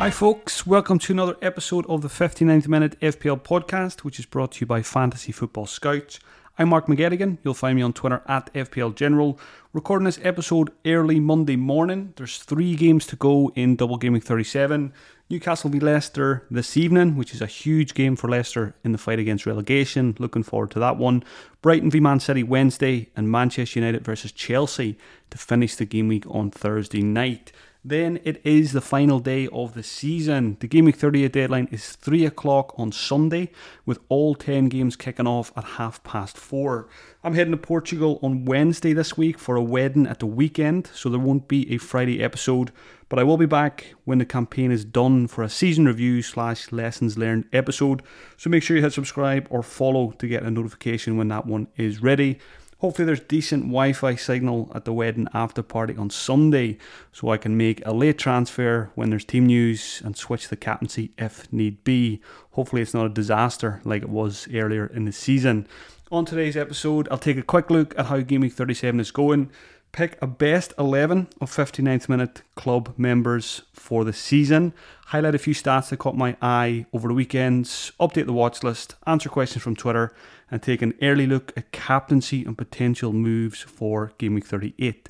Hi, folks. Welcome to another episode of the 59th Minute FPL podcast, which is brought to you by Fantasy Football Scouts. I'm Mark McGettigan. You'll find me on Twitter at FPL General. Recording this episode early Monday morning. There's three games to go in Double Game Week 37. Newcastle v Leicester this evening, which is a huge game for Leicester in the fight against relegation. Looking forward to that one. Brighton v Man City Wednesday, and Manchester United versus Chelsea to finish the game week on Thursday night. Then it is the final day of the season. The Game Week 38 deadline is 3 o'clock on Sunday, with all 10 games kicking off at half past 4. I'm heading to Portugal on Wednesday this week for a wedding at the weekend, so there won't be a Friday episode, but I will be back when the campaign is done for a season review slash lessons learned episode. So make sure you hit subscribe or follow to get a notification when that one is ready. Hopefully, there's decent Wi Fi signal at the wedding after party on Sunday so I can make a late transfer when there's team news and switch the captaincy if need be. Hopefully, it's not a disaster like it was earlier in the season. On today's episode, I'll take a quick look at how Game Week 37 is going, pick a best 11 of 59th minute club members for the season, highlight a few stats that caught my eye over the weekends, update the watch list, answer questions from Twitter, and take an early look at captaincy and potential moves for Game Week 38.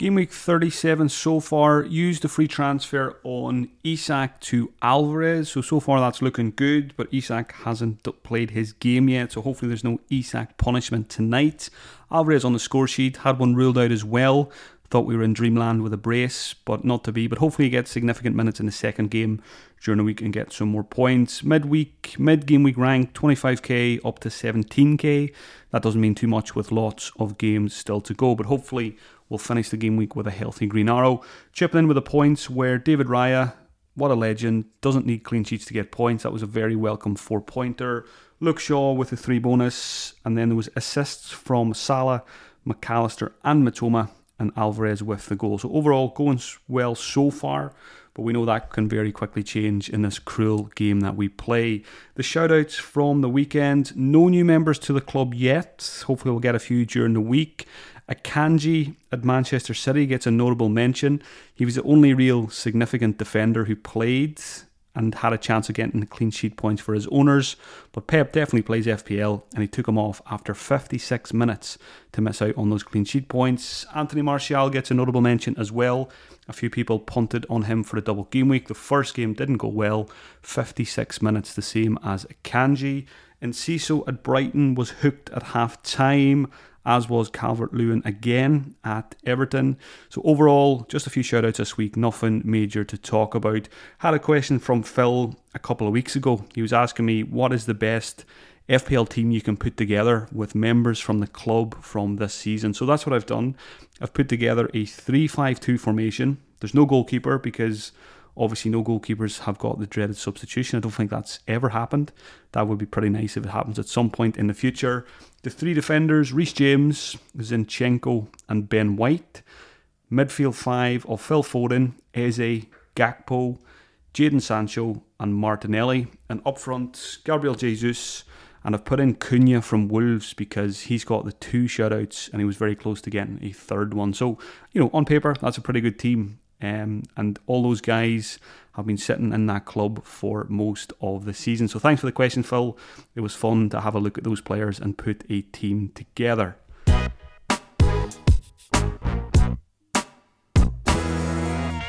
Game week 37 so far used the free transfer on Isak to Alvarez. So, so far that's looking good, but Isak hasn't played his game yet. So, hopefully, there's no Isak punishment tonight. Alvarez on the score sheet had one ruled out as well. Thought we were in dreamland with a brace, but not to be. But hopefully, he gets significant minutes in the second game during the week and get some more points. Midweek, mid game week rank 25k up to 17k. That doesn't mean too much with lots of games still to go, but hopefully, we'll finish the game week with a healthy green arrow. Chipping in with the points where David Raya, what a legend, doesn't need clean sheets to get points. That was a very welcome four pointer. Luke Shaw with a three bonus, and then there was assists from Salah, McAllister, and Mitoma, and Alvarez with the goal. So overall, going well so far. But we know that can very quickly change in this cruel game that we play. The shoutouts from the weekend no new members to the club yet. Hopefully, we'll get a few during the week. Akanji at Manchester City gets a notable mention. He was the only real significant defender who played and had a chance of getting clean sheet points for his owners. But Pep definitely plays FPL and he took him off after 56 minutes to miss out on those clean sheet points. Anthony Martial gets a notable mention as well. A few people punted on him for a double game week. The first game didn't go well. 56 minutes, the same as Akanji. And Ciso at Brighton was hooked at half time as was Calvert Lewin again at Everton. So, overall, just a few shout outs this week, nothing major to talk about. Had a question from Phil a couple of weeks ago. He was asking me, What is the best FPL team you can put together with members from the club from this season? So, that's what I've done. I've put together a 3 5 2 formation. There's no goalkeeper because Obviously, no goalkeepers have got the dreaded substitution. I don't think that's ever happened. That would be pretty nice if it happens at some point in the future. The three defenders, Reece James, Zinchenko, and Ben White. Midfield five of Phil Foden, Eze, Gakpo, Jadon Sancho, and Martinelli. And up front, Gabriel Jesus. And I've put in Cunha from Wolves because he's got the two shutouts and he was very close to getting a third one. So, you know, on paper, that's a pretty good team. Um, and all those guys have been sitting in that club for most of the season. So thanks for the question, Phil. It was fun to have a look at those players and put a team together.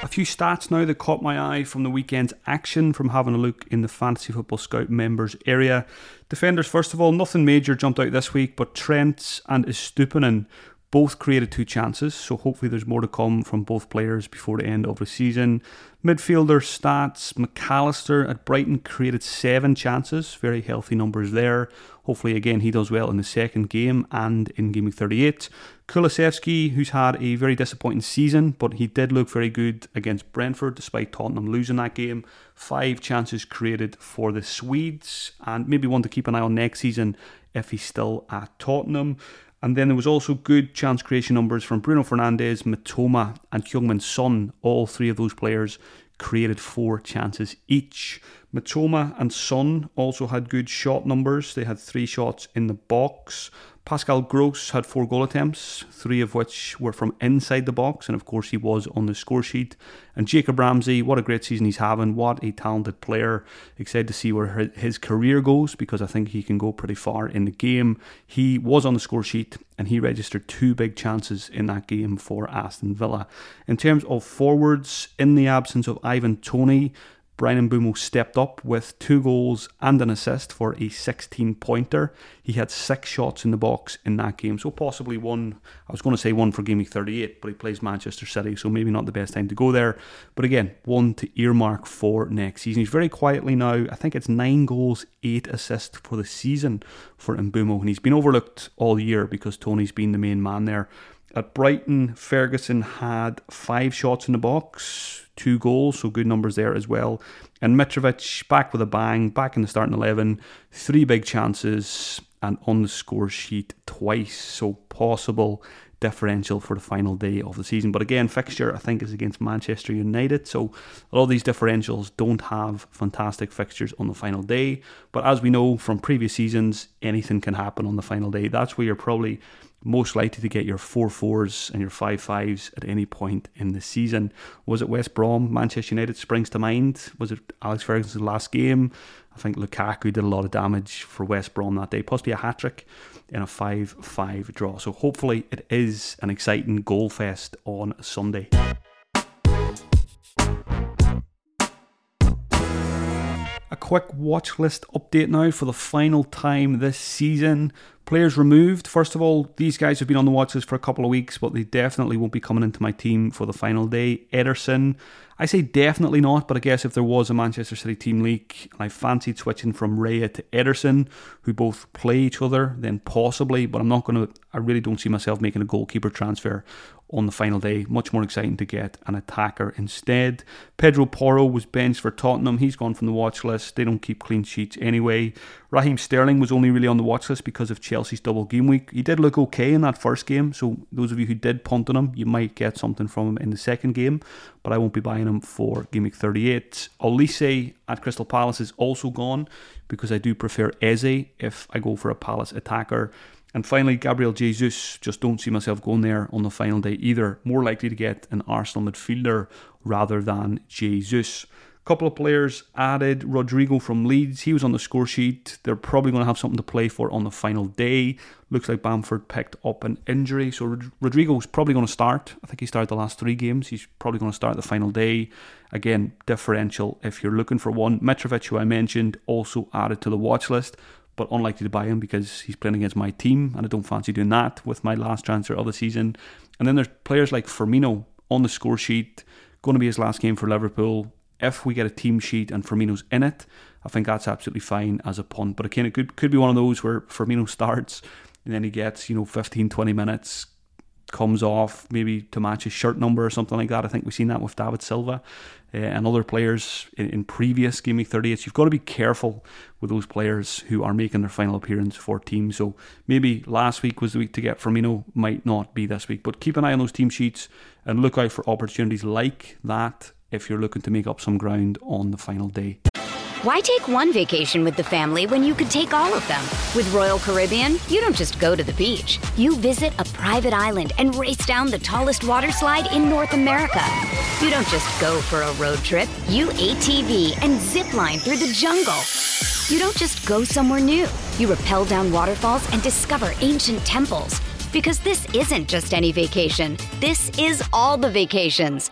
A few stats now that caught my eye from the weekend's action from having a look in the Fantasy Football Scout members area. Defenders, first of all, nothing major jumped out this week, but Trent and Estupinan both created two chances, so hopefully there's more to come from both players before the end of the season. Midfielder stats McAllister at Brighton created seven chances, very healthy numbers there. Hopefully, again, he does well in the second game and in game 38. Kulusevski, who's had a very disappointing season, but he did look very good against Brentford despite Tottenham losing that game. Five chances created for the Swedes, and maybe one to keep an eye on next season if he's still at Tottenham. And then there was also good chance creation numbers from Bruno Fernandes, Mitoma, and Heung-min Son. All three of those players created four chances each. Mitoma and Son also had good shot numbers. They had three shots in the box. Pascal Gross had four goal attempts, three of which were from inside the box, and of course he was on the score sheet. And Jacob Ramsey, what a great season he's having! What a talented player! Excited to see where his career goes because I think he can go pretty far in the game. He was on the score sheet and he registered two big chances in that game for Aston Villa. In terms of forwards, in the absence of Ivan Toney, Bryan Mbeumo stepped up with two goals and an assist for a 16 pointer. He had six shots in the box in that game, so possibly one. I was going to say one for game week 38, but he plays Manchester City, so maybe not the best time to go there. But again, one to earmark for next season. He's very quietly now, I think it's nine goals, eight assists for the season for Mbeumo, and he's been overlooked all year because Toney's been the main man there. At Brighton, Ferguson had five shots in the box, two goals, so good numbers there as well. And Mitrovic back with a bang, back in the starting 11, three big chances, and on the score sheet twice, so possible differential for the final day of the season. But again, fixture I think is against Manchester United, so a lot of these differentials don't have fantastic fixtures on the final day. But as we know from previous seasons, anything can happen on the final day. That's where you're probably most likely to get your four fours and your five fives at any point in the season. Was it West Brom, Manchester United springs to mind? Was it Alex Ferguson's last game? I think Lukaku did a lot of damage for West Brom that day, possibly a hat trick in a 5 5 draw. So hopefully it is an exciting goal fest on Sunday. A quick watch list update now for the final time this season. Players removed. First of all, these guys have been on the watch list for a couple of weeks, but they definitely won't be coming into my team for the final day. Ederson, I say definitely not, but I guess if there was a Manchester City team leak and I fancied switching from Raya to Ederson, who both play each other, then possibly, but I'm not going to, I really don't see myself making a goalkeeper transfer on the final day. Much more exciting to get an attacker instead. Pedro Porro was benched for Tottenham. He's gone from the watch list. They don't keep clean sheets anyway. Raheem Sterling was only really on the watch list because of Chelsea's double game week. He did look okay in that first game, so those of you who did punt on him, you might get something from him in the second game, but I won't be buying him for game week 38. Olise at Crystal Palace is also gone because I do prefer Eze if I go for a Palace attacker. And finally, Gabriel Jesus, just don't see myself going there on the final day either. More likely to get an Arsenal midfielder rather than Jesus. Couple of players added. Rodrigo from Leeds, he was on the score sheet. They're probably going to have something to play for on the final day. Looks like Bamford picked up an injury, so Rod- Rodrigo's probably going to start. I think he started the last three games. He's probably going to start the final day. Again, differential if you're looking for one. Mitrovic, who I mentioned, also added to the watch list but unlikely to buy him because he's playing against my team, and I don't fancy doing that with my last transfer of the season. And then there's players like Firmino on the score sheet, going to be his last game for Liverpool. If we get a team sheet and Firmino's in it, I think that's absolutely fine as a punt. But again, it could could be one of those where Firmino starts and then he gets you know 15, 20 minutes, comes off maybe to match his shirt number or something like that. I think we've seen that with David Silva uh, and other players in, in previous Game Week 38s. You've got to be careful with those players who are making their final appearance for teams. So maybe last week was the week to get Firmino, might not be this week. But keep an eye on those team sheets and look out for opportunities like that if you're looking to make up some ground on the final day. Why take one vacation with the family when you could take all of them? With Royal Caribbean, you don't just go to the beach. You visit a private island and race down the tallest water slide in North America. You don't just go for a road trip. You ATV and zip line through the jungle. You don't just go somewhere new. You rappel down waterfalls and discover ancient temples. Because this isn't just any vacation. This is all the vacations.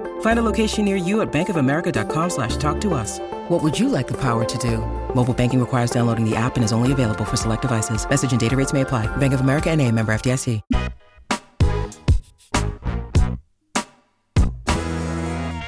Find a location near you at bankofamerica.com slash talk to us. What would you like the power to do? Mobile banking requires downloading the app and is only available for select devices. Message and data rates may apply. Bank of America and a member FDIC.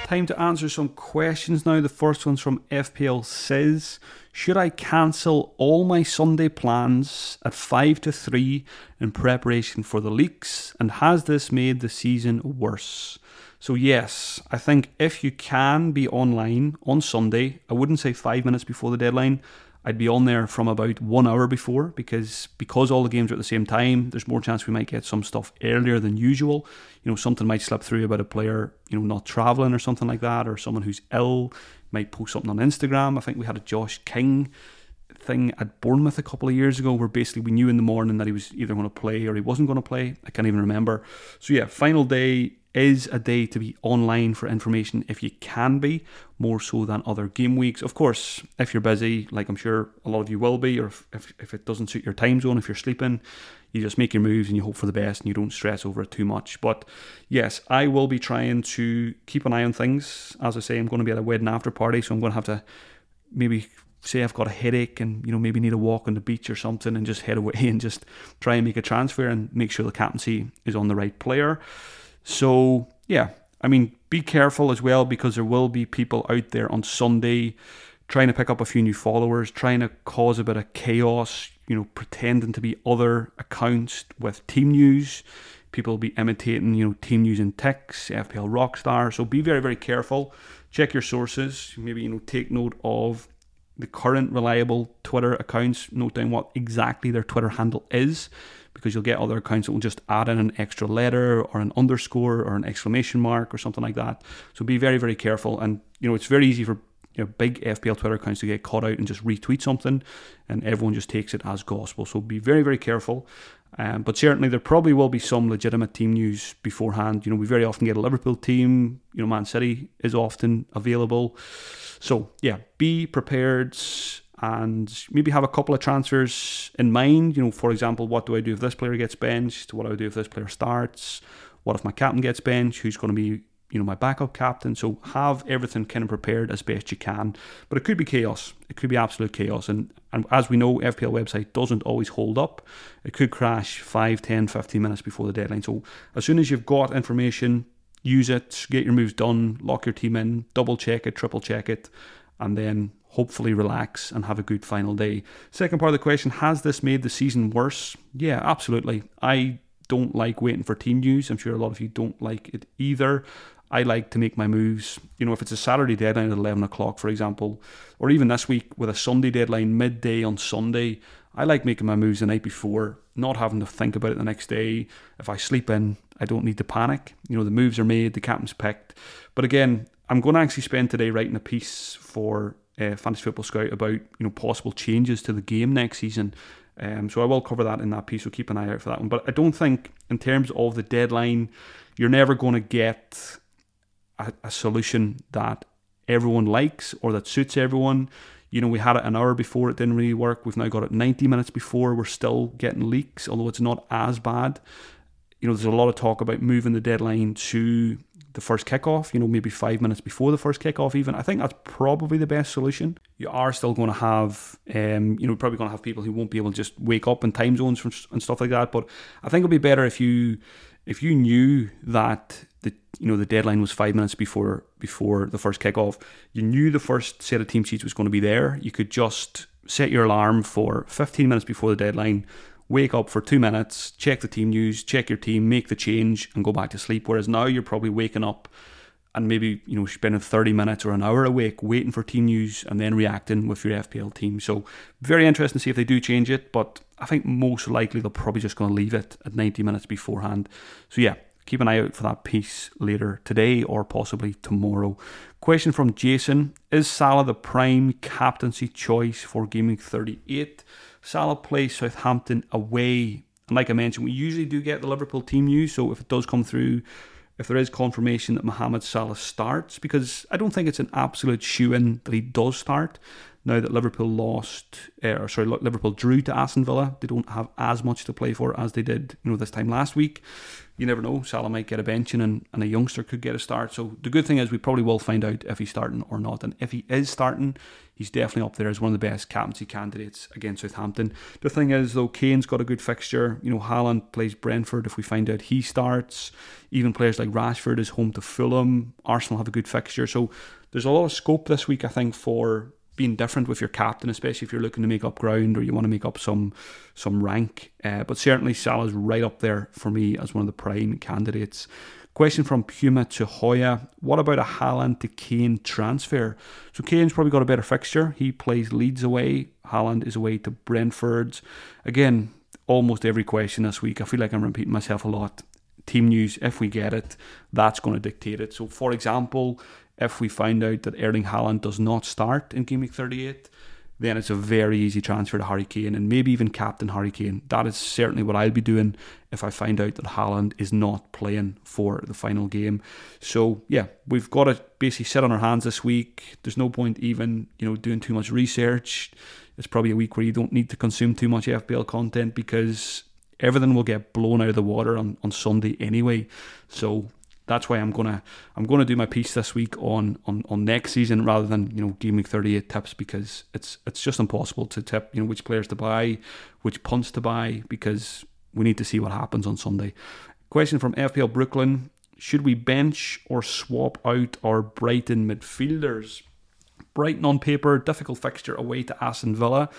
Time to answer some questions now. The first one's from FPL says, Should I cancel all my Sunday plans at 5 to 3 in preparation for the leaks? And has this made the season worse? So, yes, I think if you can be online on Sunday, I wouldn't say five minutes before the deadline. I'd be on there from about one hour before because because all the games are at the same time, there's more chance we might get some stuff earlier than usual. You know, something might slip through about a player, you know, not traveling or something like that, or someone who's ill might post something on Instagram. I think we had a Josh King thing at Bournemouth a couple of years ago where basically we knew in the morning that he was either going to play or he wasn't going to play. I can't even remember. So yeah, final day is a day to be online for information if you can be, more so than other game weeks. Of course, if you're busy, like I'm sure a lot of you will be, or if, if, if it doesn't suit your time zone, if you're sleeping, you just make your moves and you hope for the best and you don't stress over it too much. But yes, I will be trying to keep an eye on things. As I say, I'm going to be at a wedding after party, so I'm going to have to maybe say I've got a headache and you know maybe need a walk on the beach or something and just head away and just try and make a transfer and make sure the captaincy is on the right player. So yeah, I mean be careful as well because there will be people out there on Sunday trying to pick up a few new followers, trying to cause a bit of chaos, you know, pretending to be other accounts with team news. People will be imitating, you know, team news and ticks, FPL Rockstar. So be very, very careful. Check your sources. Maybe, you know, take note of the current reliable Twitter accounts, note down what exactly their Twitter handle is, because you'll get other accounts that will just add in an extra letter or an underscore or an exclamation mark or something like that. So be very, very careful. And you know, it's very easy for you know, big FPL Twitter accounts to get caught out and just retweet something, and everyone just takes it as gospel. So be very, very careful. Um, but certainly, there probably will be some legitimate team news beforehand. You know, we very often get a Liverpool team. You know, Man City is often available. So yeah, be prepared and maybe have a couple of transfers in mind. You know, for example, what do I do if this player gets benched? What do I do if this player starts? What if my captain gets benched? Who's going to be you know my backup captain? So have everything kind of prepared as best you can. But it could be chaos. It could be absolute chaos. And, and as we know, FPL website doesn't always hold up. It could crash 5, 10, 15 minutes before the deadline. So as soon as you've got information, use it, get your moves done, lock your team in, double check it, triple check it, and then hopefully relax and have a good final day. Second part of the question Has this made the season worse? Yeah, absolutely. I don't like waiting for team news. I'm sure a lot of you don't like it either. I like to make my moves. You know, if it's a Saturday deadline at 11 o'clock, for example, or even this week with a Sunday deadline midday on Sunday, I like making my moves the night before, not having to think about it the next day. If I sleep in, I don't need to panic. You know, the moves are made, the captain's picked. But again, I'm going to actually spend today writing a piece for uh, Fantasy Football Scout about you know possible changes to the game next season. Um, so I will cover that in that piece. So keep an eye out for that one. But I don't think, in terms of the deadline, you're never going to get a, a solution that everyone likes or that suits everyone. You know, we had it an hour before, it didn't really work. We've now got it 90 minutes before, we're still getting leaks, although it's not as bad. You know, there's a lot of talk about moving the deadline to the first kickoff, you know, maybe five minutes before the first kickoff, even. I think that's probably the best solution. You are still going to have, um, you know, probably going to have people who won't be able to just wake up in time zones and stuff like that. But I think it'll be better if you if you knew that the you know the deadline was five minutes before before the first kickoff, you knew the first set of team sheets was going to be there. You could just set your alarm for 15 minutes before the deadline, wake up for two minutes, check the team news, check your team, make the change, and go back to sleep. Whereas now you're probably waking up and maybe you know spending 30 minutes or an hour awake waiting for team news and then reacting with your FPL team. So very interesting to see if they do change it, but I think most likely they're probably just going to leave it at 90 minutes beforehand. So yeah, keep an eye out for that piece later today or possibly tomorrow. Question from Jason: Is Salah the prime captaincy choice for Game Week 38? Salah plays Southampton away. And like I mentioned, we usually do get the Liverpool team news. So if it does come through, if there is confirmation that Mohamed Salah starts, because I don't think it's an absolute shoe in that he does start. Now that Liverpool lost, uh, or sorry, Liverpool drew to Aston Villa, they don't have as much to play for as they did, you know, this time last week. You never know. Salah might get a benching, and, and a youngster could get a start. So the good thing is we probably will find out if he's starting or not. And if he is starting, he's definitely up there as one of the best captaincy candidates against Southampton. The thing is, though, Kane's got a good fixture. You know, Haaland plays Brentford. If we find out he starts, even players like Rashford is home to Fulham. Arsenal have a good fixture. So there's a lot of scope this week, I think, for being different with your captain, especially if you're looking to make up ground or you want to make up some some rank. Uh, but certainly Salah's right up there for me as one of the prime candidates. Question from Puma to Hoya. What about a Haaland to Kane transfer? So Kane's probably got a better fixture. He plays Leeds away. Haaland is away to Brentford. Again, almost every question this week. I feel like I'm repeating myself a lot. Team news, if we get it, that's going to dictate it. So, for example, if we find out that Erling Haaland does not start in Game Week 38, then it's a very easy transfer to Harry Kane and maybe even captain Harry Kane. That is certainly what I'll be doing if I find out that Haaland is not playing for the final game. So yeah, we've got to basically sit on our hands this week. There's no point even you know doing too much research. It's probably a week where you don't need to consume too much FPL content because everything will get blown out of the water on, on Sunday anyway. So that's why I'm gonna I'm gonna do my piece this week on on, on next season rather than you know game week 38 tips because it's it's just impossible to tip you know which players to buy, which punts to buy because we need to see what happens on Sunday. Question from FPL Brooklyn: Should we bench or swap out our Brighton midfielders? Brighton on paper, difficult fixture away to Aston Villa.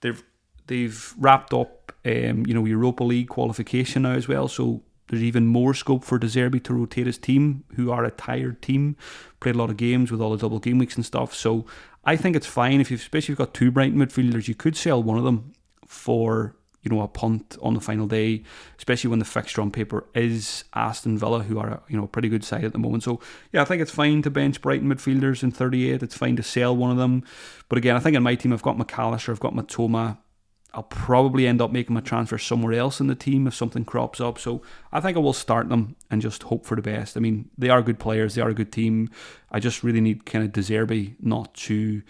They've they've wrapped up um, you know Europa League qualification now as well, so there's even more scope for De Zerbi to rotate his team, who are a tired team, played a lot of games with all the double game weeks and stuff. So I think it's fine if you've, especially if you've got two Brighton midfielders, you could sell one of them for you know a punt on the final day, especially when the fixture on paper is Aston Villa, who are a, you know a pretty good side at the moment. So yeah, I think it's fine to bench Brighton midfielders in 38. It's fine to sell one of them, but again, I think in my team I've got McAllister, I've got Mitoma, I'll probably end up making my transfer somewhere else in the team if something crops up. So I think I will start them and just hope for the best. I mean, they are good players, they are a good team. I just really need kind of De Zerbi not to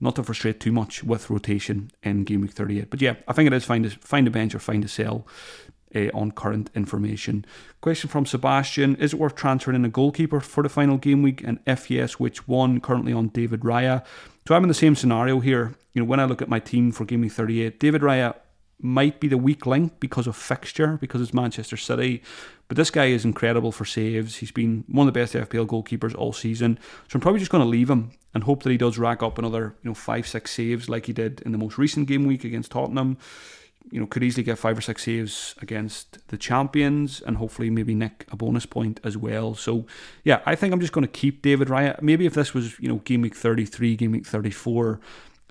not to frustrate too much with rotation in game week 38. But yeah, I think it is fine to find a bench or find a sell. Uh, on current information. Question from Sebastian Is it worth transferring in a goalkeeper for the final game week? And if yes, which one? Currently on David Raya. So I'm in the same scenario here. You know, when I look at my team for Game Week 38, David Raya might be the weak link because of fixture, because it's Manchester City. But this guy is incredible for saves. He's been one of the best FPL goalkeepers all season. So I'm probably just going to leave him and hope that he does rack up another, you know, five, six saves like he did in the most recent game week against Tottenham you know, could easily get five or six saves against the champions and hopefully maybe nick a bonus point as well. So, yeah, I think I'm just going to keep David Raya. Maybe if this was, you know, game week 33, game week 34,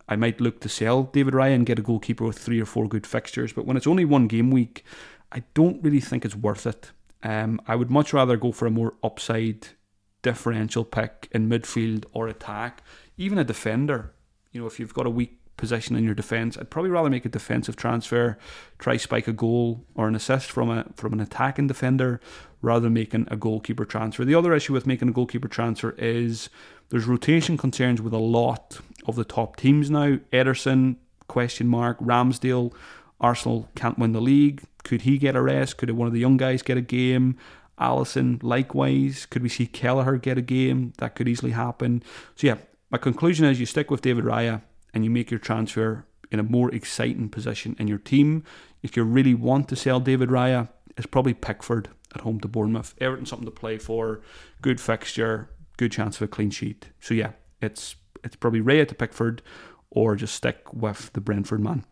I might look to sell David Raya and get a goalkeeper with three or four good fixtures. But when it's only one game week, I don't really think it's worth it. Um, I would much rather go for a more upside differential pick in midfield or attack, even a defender. You know, if you've got a weak position in your defence, I'd probably rather make a defensive transfer, try spike a goal or an assist from a from an attacking defender rather than making a goalkeeper transfer. The other issue with making a goalkeeper transfer is there's rotation concerns with a lot of the top teams now. Ederson, question mark, Ramsdale, Arsenal can't win the league. Could he get a rest? Could one of the young guys get a game? Alisson, likewise. Could we see Kelleher get a game? That could easily happen. So, yeah, my conclusion is you stick with David Raya and you make your transfer in a more exciting position in your team. If you really want to sell David Raya, it's probably Pickford at home to Bournemouth. Everton something to play for, good fixture, good chance of a clean sheet. So yeah, it's it's probably Raya to Pickford or just stick with the Brentford man.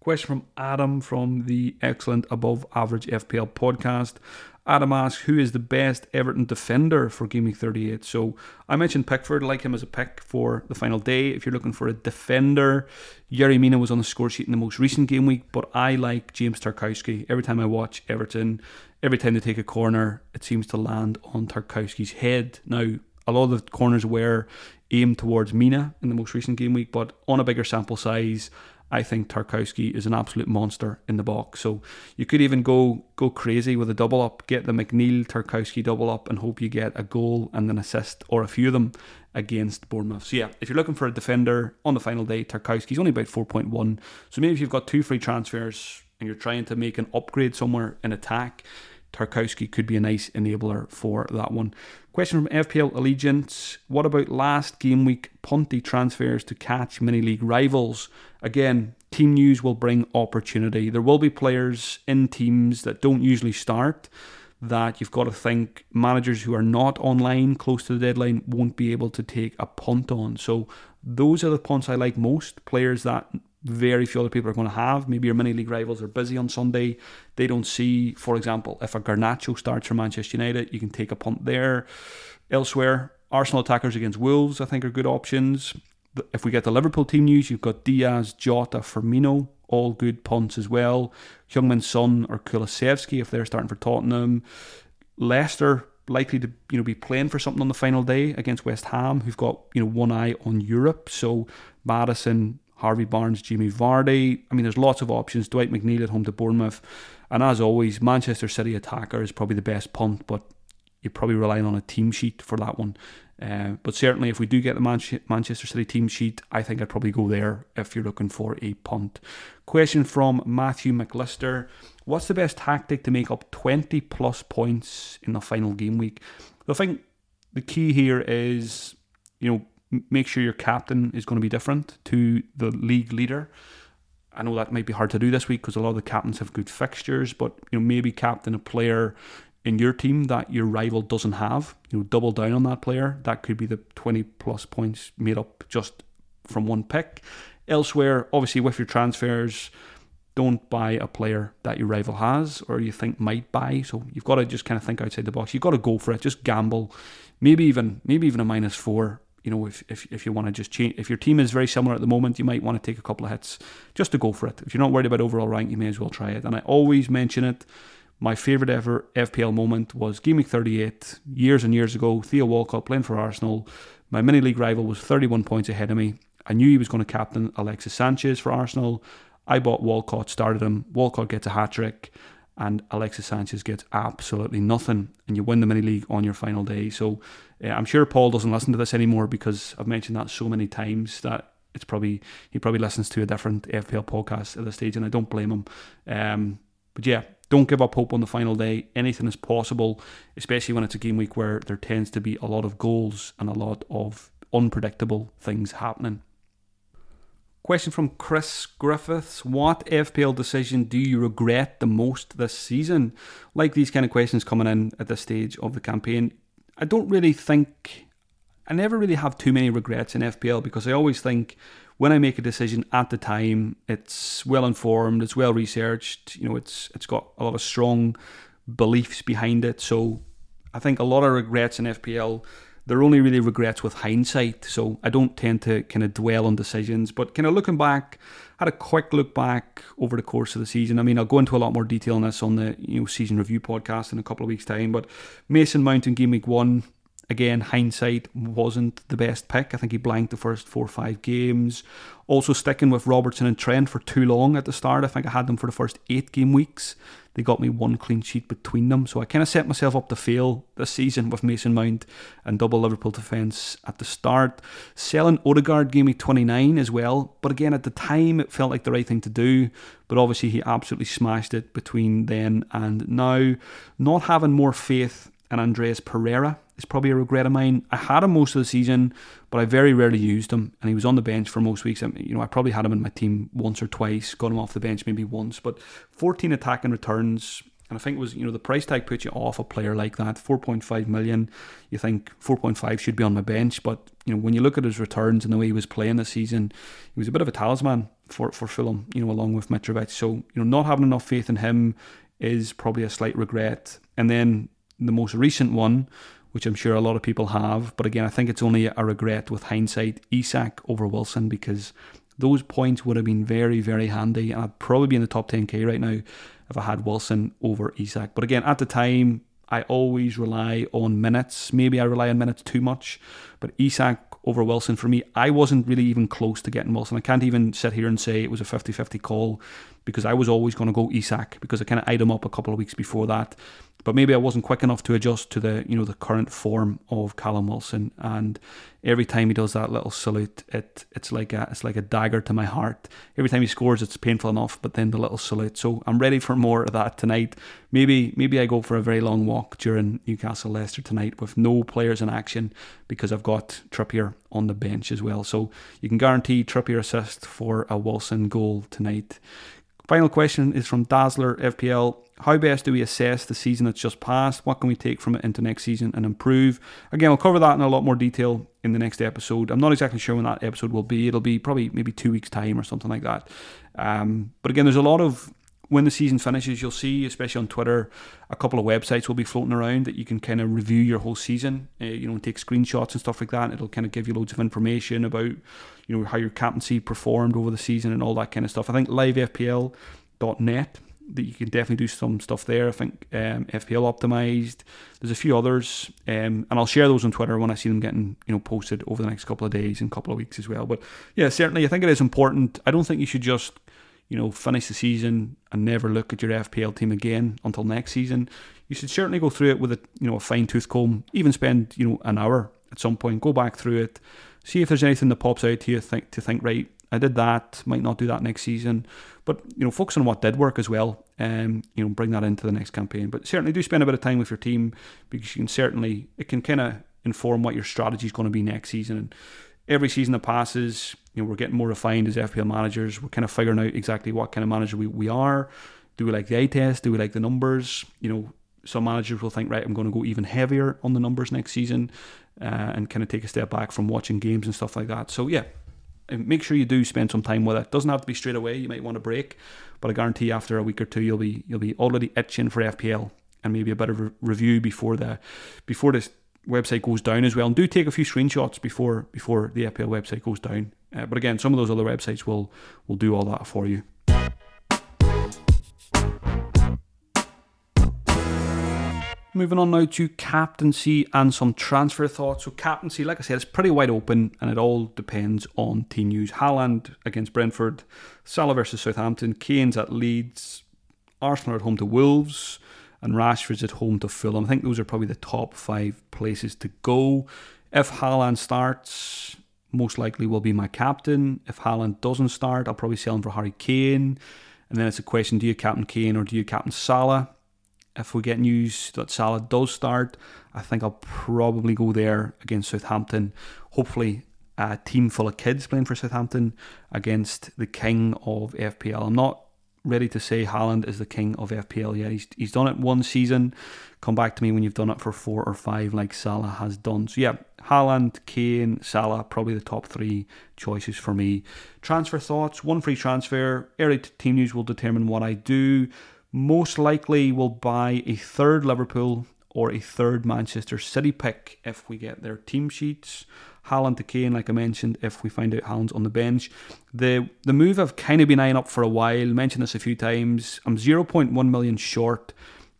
Question from Adam from the excellent Above Average FPL podcast. Adam asks, who is the best Everton defender for Game Week 38? So I mentioned Pickford, like him as a pick for the final day. If you're looking for a defender, Yerry Mina was on the score sheet in the most recent game week, but I like James Tarkowski. Every time I watch Everton, every time they take a corner, it seems to land on Tarkowski's head. Now, a lot of the corners were aimed towards Mina in the most recent game week, but on a bigger sample size, I think Tarkowski is an absolute monster in the box. So you could even go go crazy with a double up, get the McNeil Tarkowski double up, and hope you get a goal and an assist or a few of them against Bournemouth. So yeah, if you're looking for a defender on the final day, Tarkowski's only about 4.1. So maybe if you've got two free transfers and you're trying to make an upgrade somewhere in attack, Tarkowski could be a nice enabler for that one. Question from FPL Allegiance What about last game week punty transfers to catch mini league rivals? Again, team news will bring opportunity. There will be players in teams that don't usually start that you've got to think managers who are not online close to the deadline won't be able to take a punt on. So those are the punts I like most. Players that very few other people are going to have. Maybe your mini league rivals are busy on Sunday. They don't see, for example, if a Garnacho starts for Manchester United, you can take a punt there. Elsewhere, Arsenal attackers against Wolves, I think, are good options. If we get the Liverpool team news, you've got Diaz, Jota, Firmino, all good punts as well. Heung-min Son or Kulusevski if they're starting for Tottenham. Leicester likely to you know be playing for something on the final day against West Ham, who've got you know one eye on Europe. So Madison, Harvey Barnes, Jamie Vardy. I mean, there's lots of options. Dwight McNeil at home to Bournemouth. And as always, Manchester City attacker is probably the best punt, but you're probably relying on a team sheet for that one. Uh, but certainly, if we do get the Manchester City team sheet, I think I'd probably go there if you're looking for a punt. Question from Matthew McLister What's the best tactic to make up 20 plus points in the final game week? I think the key here is, you know, make sure your captain is going to be different to the league leader. I know that might be hard to do this week because a lot of the captains have good fixtures, but you know maybe captain a player in your team that your rival doesn't have. You know, double down on that player. That could be the twenty plus points made up just from one pick. Elsewhere, obviously with your transfers, don't buy a player that your rival has or you think might buy. So you've got to just kind of think outside the box. You've got to go for it. Just gamble. Maybe even maybe even a minus four you know, if, if, if you want to just change, if your team is very similar at the moment, you might want to take a couple of hits just to go for it. If you're not worried about overall rank, you may as well try it. And I always mention it. My favourite ever FPL moment was Game Week 38, years and years ago. Theo Walcott playing for Arsenal. My mini league rival was 31 points ahead of me. I knew he was going to captain Alexis Sanchez for Arsenal. I bought Walcott, started him. Walcott gets a hat trick and Alexis Sanchez gets absolutely nothing, and you win the mini league on your final day. So uh, I'm sure Paul doesn't listen to this anymore because I've mentioned that so many times that it's probably he probably listens to a different FPL podcast at this stage, and I don't blame him. Um, but yeah, don't give up hope on the final day. Anything is possible, especially when it's a game week where there tends to be a lot of goals and a lot of unpredictable things happening. Question from Chris Griffiths What FPL decision do you regret the most this season? Like these kind of questions coming in at this stage of the campaign, I don't really think, I never really have too many regrets in FPL because I always think when I make a decision at the time, it's well informed, it's well researched, you know, it's it's got a lot of strong beliefs behind it. So I think a lot of regrets in FPL they're only really regrets with hindsight. So I don't tend to kind of dwell on decisions, but kind of looking back, had a quick look back over the course of the season. I mean, I'll go into a lot more detail on this on the you know season review podcast in a couple of weeks' time. But Mason Mountain game week one Again, hindsight wasn't the best pick. I think he blanked the first four or five games. Also, sticking with Robertson and Trent for too long at the start. I think I had them for the first eight game weeks. They got me one clean sheet between them. So I kind of set myself up to fail this season with Mason Mount and double Liverpool defence at the start. Selling Odegaard gave me 29 as well. But again, at the time, it felt like the right thing to do. But obviously, he absolutely smashed it between then and now. Not having more faith in Andreas Pereira is probably a regret of mine. I had him most of the season, but I very rarely used him, and he was on the bench for most weeks. I you know, I probably had him in my team once or twice, got him off the bench maybe once, but 14 attacking returns. And I think it was, you know, the price tag puts you off a player like that. 4.5 million. You think 4.5 should be on my bench. But, you know, when you look at his returns and the way he was playing this season, he was a bit of a talisman for, for Fulham, you know, along with Mitrovic. So, you know, not having enough faith in him is probably a slight regret. And then the most recent one which I'm sure a lot of people have. But again, I think it's only a regret with hindsight. Isak over Wilson because those points would have been very, very handy. And I'd probably be in the top 10k right now if I had Wilson over Isak. But again, at the time, I always rely on minutes. Maybe I rely on minutes too much. But Isak over Wilson for me, I wasn't really even close to getting Wilson. I can't even sit here and say it was a 50 50 call because I was always going to go Isak because I kind of eyed him up a couple of weeks before that but maybe I wasn't quick enough to adjust to the you know the current form of Callum Wilson. And every time he does that little salute, it it's like a it's like a dagger to my heart. Every time he scores, it's painful enough, but then the little salute. So I'm ready for more of that tonight. Maybe maybe I go for a very long walk during Newcastle Leicester tonight with no players in action because I've got Trippier on the bench as well. So you can guarantee Trippier assist for a Wilson goal tonight. Final question is from Dazzler FPL. How best do we assess the season that's just passed? What can we take from it into next season and improve? Again, I'll cover that in a lot more detail in the next episode. I'm not exactly sure when that episode will be. It'll be probably maybe two weeks' time or something like that. Um, but again, there's a lot of when the season finishes, you'll see, especially on Twitter, a couple of websites will be floating around that you can kind of review your whole season. Uh, you know, take screenshots and stuff like that. It'll kind of give you loads of information about, you know, how your captaincy performed over the season and all that kind of stuff. I think livefpl.net that you can definitely do some stuff there. I think um, FPL optimized. There's a few others, um, and I'll share those on Twitter when I see them getting you know posted over the next couple of days and couple of weeks as well. But yeah, certainly I think it is important. I don't think you should just you know finish the season and never look at your FPL team again until next season. You should certainly go through it with a you know a fine tooth comb. Even spend you know an hour at some point. Go back through it. See if there's anything that pops out to you think to think right I did that. Might not do that next season, but you know, focus on what did work as well, and um, you know, bring that into the next campaign. But certainly, do spend a bit of time with your team because you can certainly it can kind of inform what your strategy is going to be next season. And every season that passes, you know, we're getting more refined as FPL managers. We're kind of figuring out exactly what kind of manager we, we are. Do we like the eye test? Do we like the numbers? You know, some managers will think, right, I'm going to go even heavier on the numbers next season, uh, and kind of take a step back from watching games and stuff like that. So yeah, make sure you do spend some time with it. Doesn't have to be straight away. You might want a break, but I guarantee after a week or two, you'll be you'll be already itching for FPL and maybe a bit of a review before the before this website goes down as well. And do take a few screenshots before before the FPL website goes down. Uh, but again, some of those other websites will will do all that for you. Moving on now to captaincy and some transfer thoughts. So, captaincy, like I said, it's pretty wide open and it all depends on team news. Haaland against Brentford, Salah versus Southampton, Kane's at Leeds, Arsenal at home to Wolves, and Rashford's at home to Fulham. I think those are probably the top five places to go. If Haaland starts, most likely will be my captain. If Haaland doesn't start, I'll probably sell him for Harry Kane. And then it's a question do you captain Kane or do you captain Salah? if we get news that Salah does start, I think I'll probably go there against Southampton. Hopefully, a team full of kids playing for Southampton against the king of FPL. I'm not ready to say Haaland is the king of FPL yet. He's, he's done it one season. Come back to me when you've done it for four or five, like Salah has done. So, yeah, Haaland, Kane, Salah, probably the top three choices for me. Transfer thoughts one free transfer. Early team news will determine what I do most likely will buy a third Liverpool or a third Manchester City pick if we get their team sheets. Haaland to Kane, like I mentioned, if we find out Haaland's on the bench. The the move I've kind of been eyeing up for a while, mentioned this a few times. I'm 0.1 million short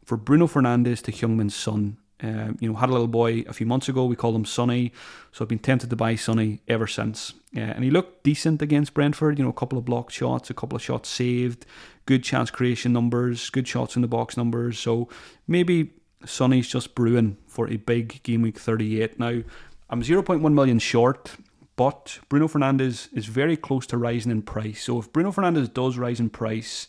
for Bruno Fernandes to Heung-Min Son. Uh, you know, had a little boy a few months ago. We called him Sonny, so I've been tempted to buy Sonny ever since. Uh, and he looked decent against Brentford. You know, a couple of blocked shots, a couple of shots saved, good chance creation numbers, good shots in the box numbers. So maybe Sonny's just brewing for a big game week 38. Now, I'm 0.1 million short, but Bruno Fernandes is very close to rising in price. So if Bruno Fernandes does rise in price,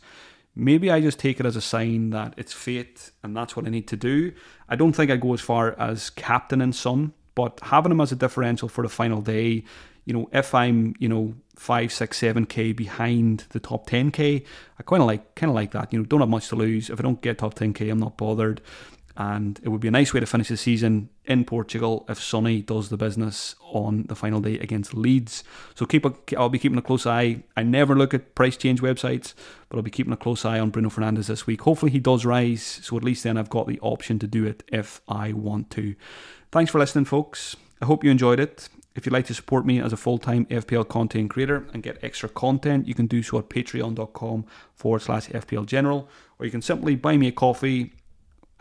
maybe I just take it as a sign that it's fate and that's what I need to do. I don't think I go as far as captain and Son, but having him as a differential for the final day, you know, if I'm, you know, five, six, seven K behind the top ten K, I kinda like kinda like that. You know, don't have much to lose. If I don't get top ten K, I'm not bothered and it would be a nice way to finish the season in Portugal if Sonny does the business on the final day against Leeds. So keep a, I'll be keeping a close eye. I never look at price change websites, but I'll be keeping a close eye on Bruno Fernandes this week. Hopefully he does rise, so at least then I've got the option to do it if I want to. Thanks for listening, folks. I hope you enjoyed it. If you'd like to support me as a full time FPL content creator and get extra content, you can do so at patreon.com forward slash FPL General, or you can simply buy me a coffee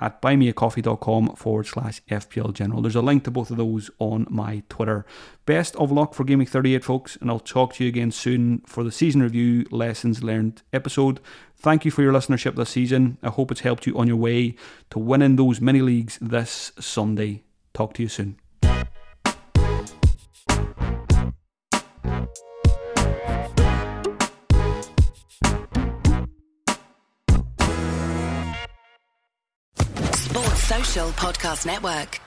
at buymeacoffee.com forward slash FPL General. There's a link to both of those on my Twitter. Best of luck for Game Week 38, folks, and I'll talk to you again soon for the season review lessons learned episode. Thank you for your listenership this season. I hope it's helped you on your way to winning those mini leagues this Sunday. Talk to you soon. Podcast Network.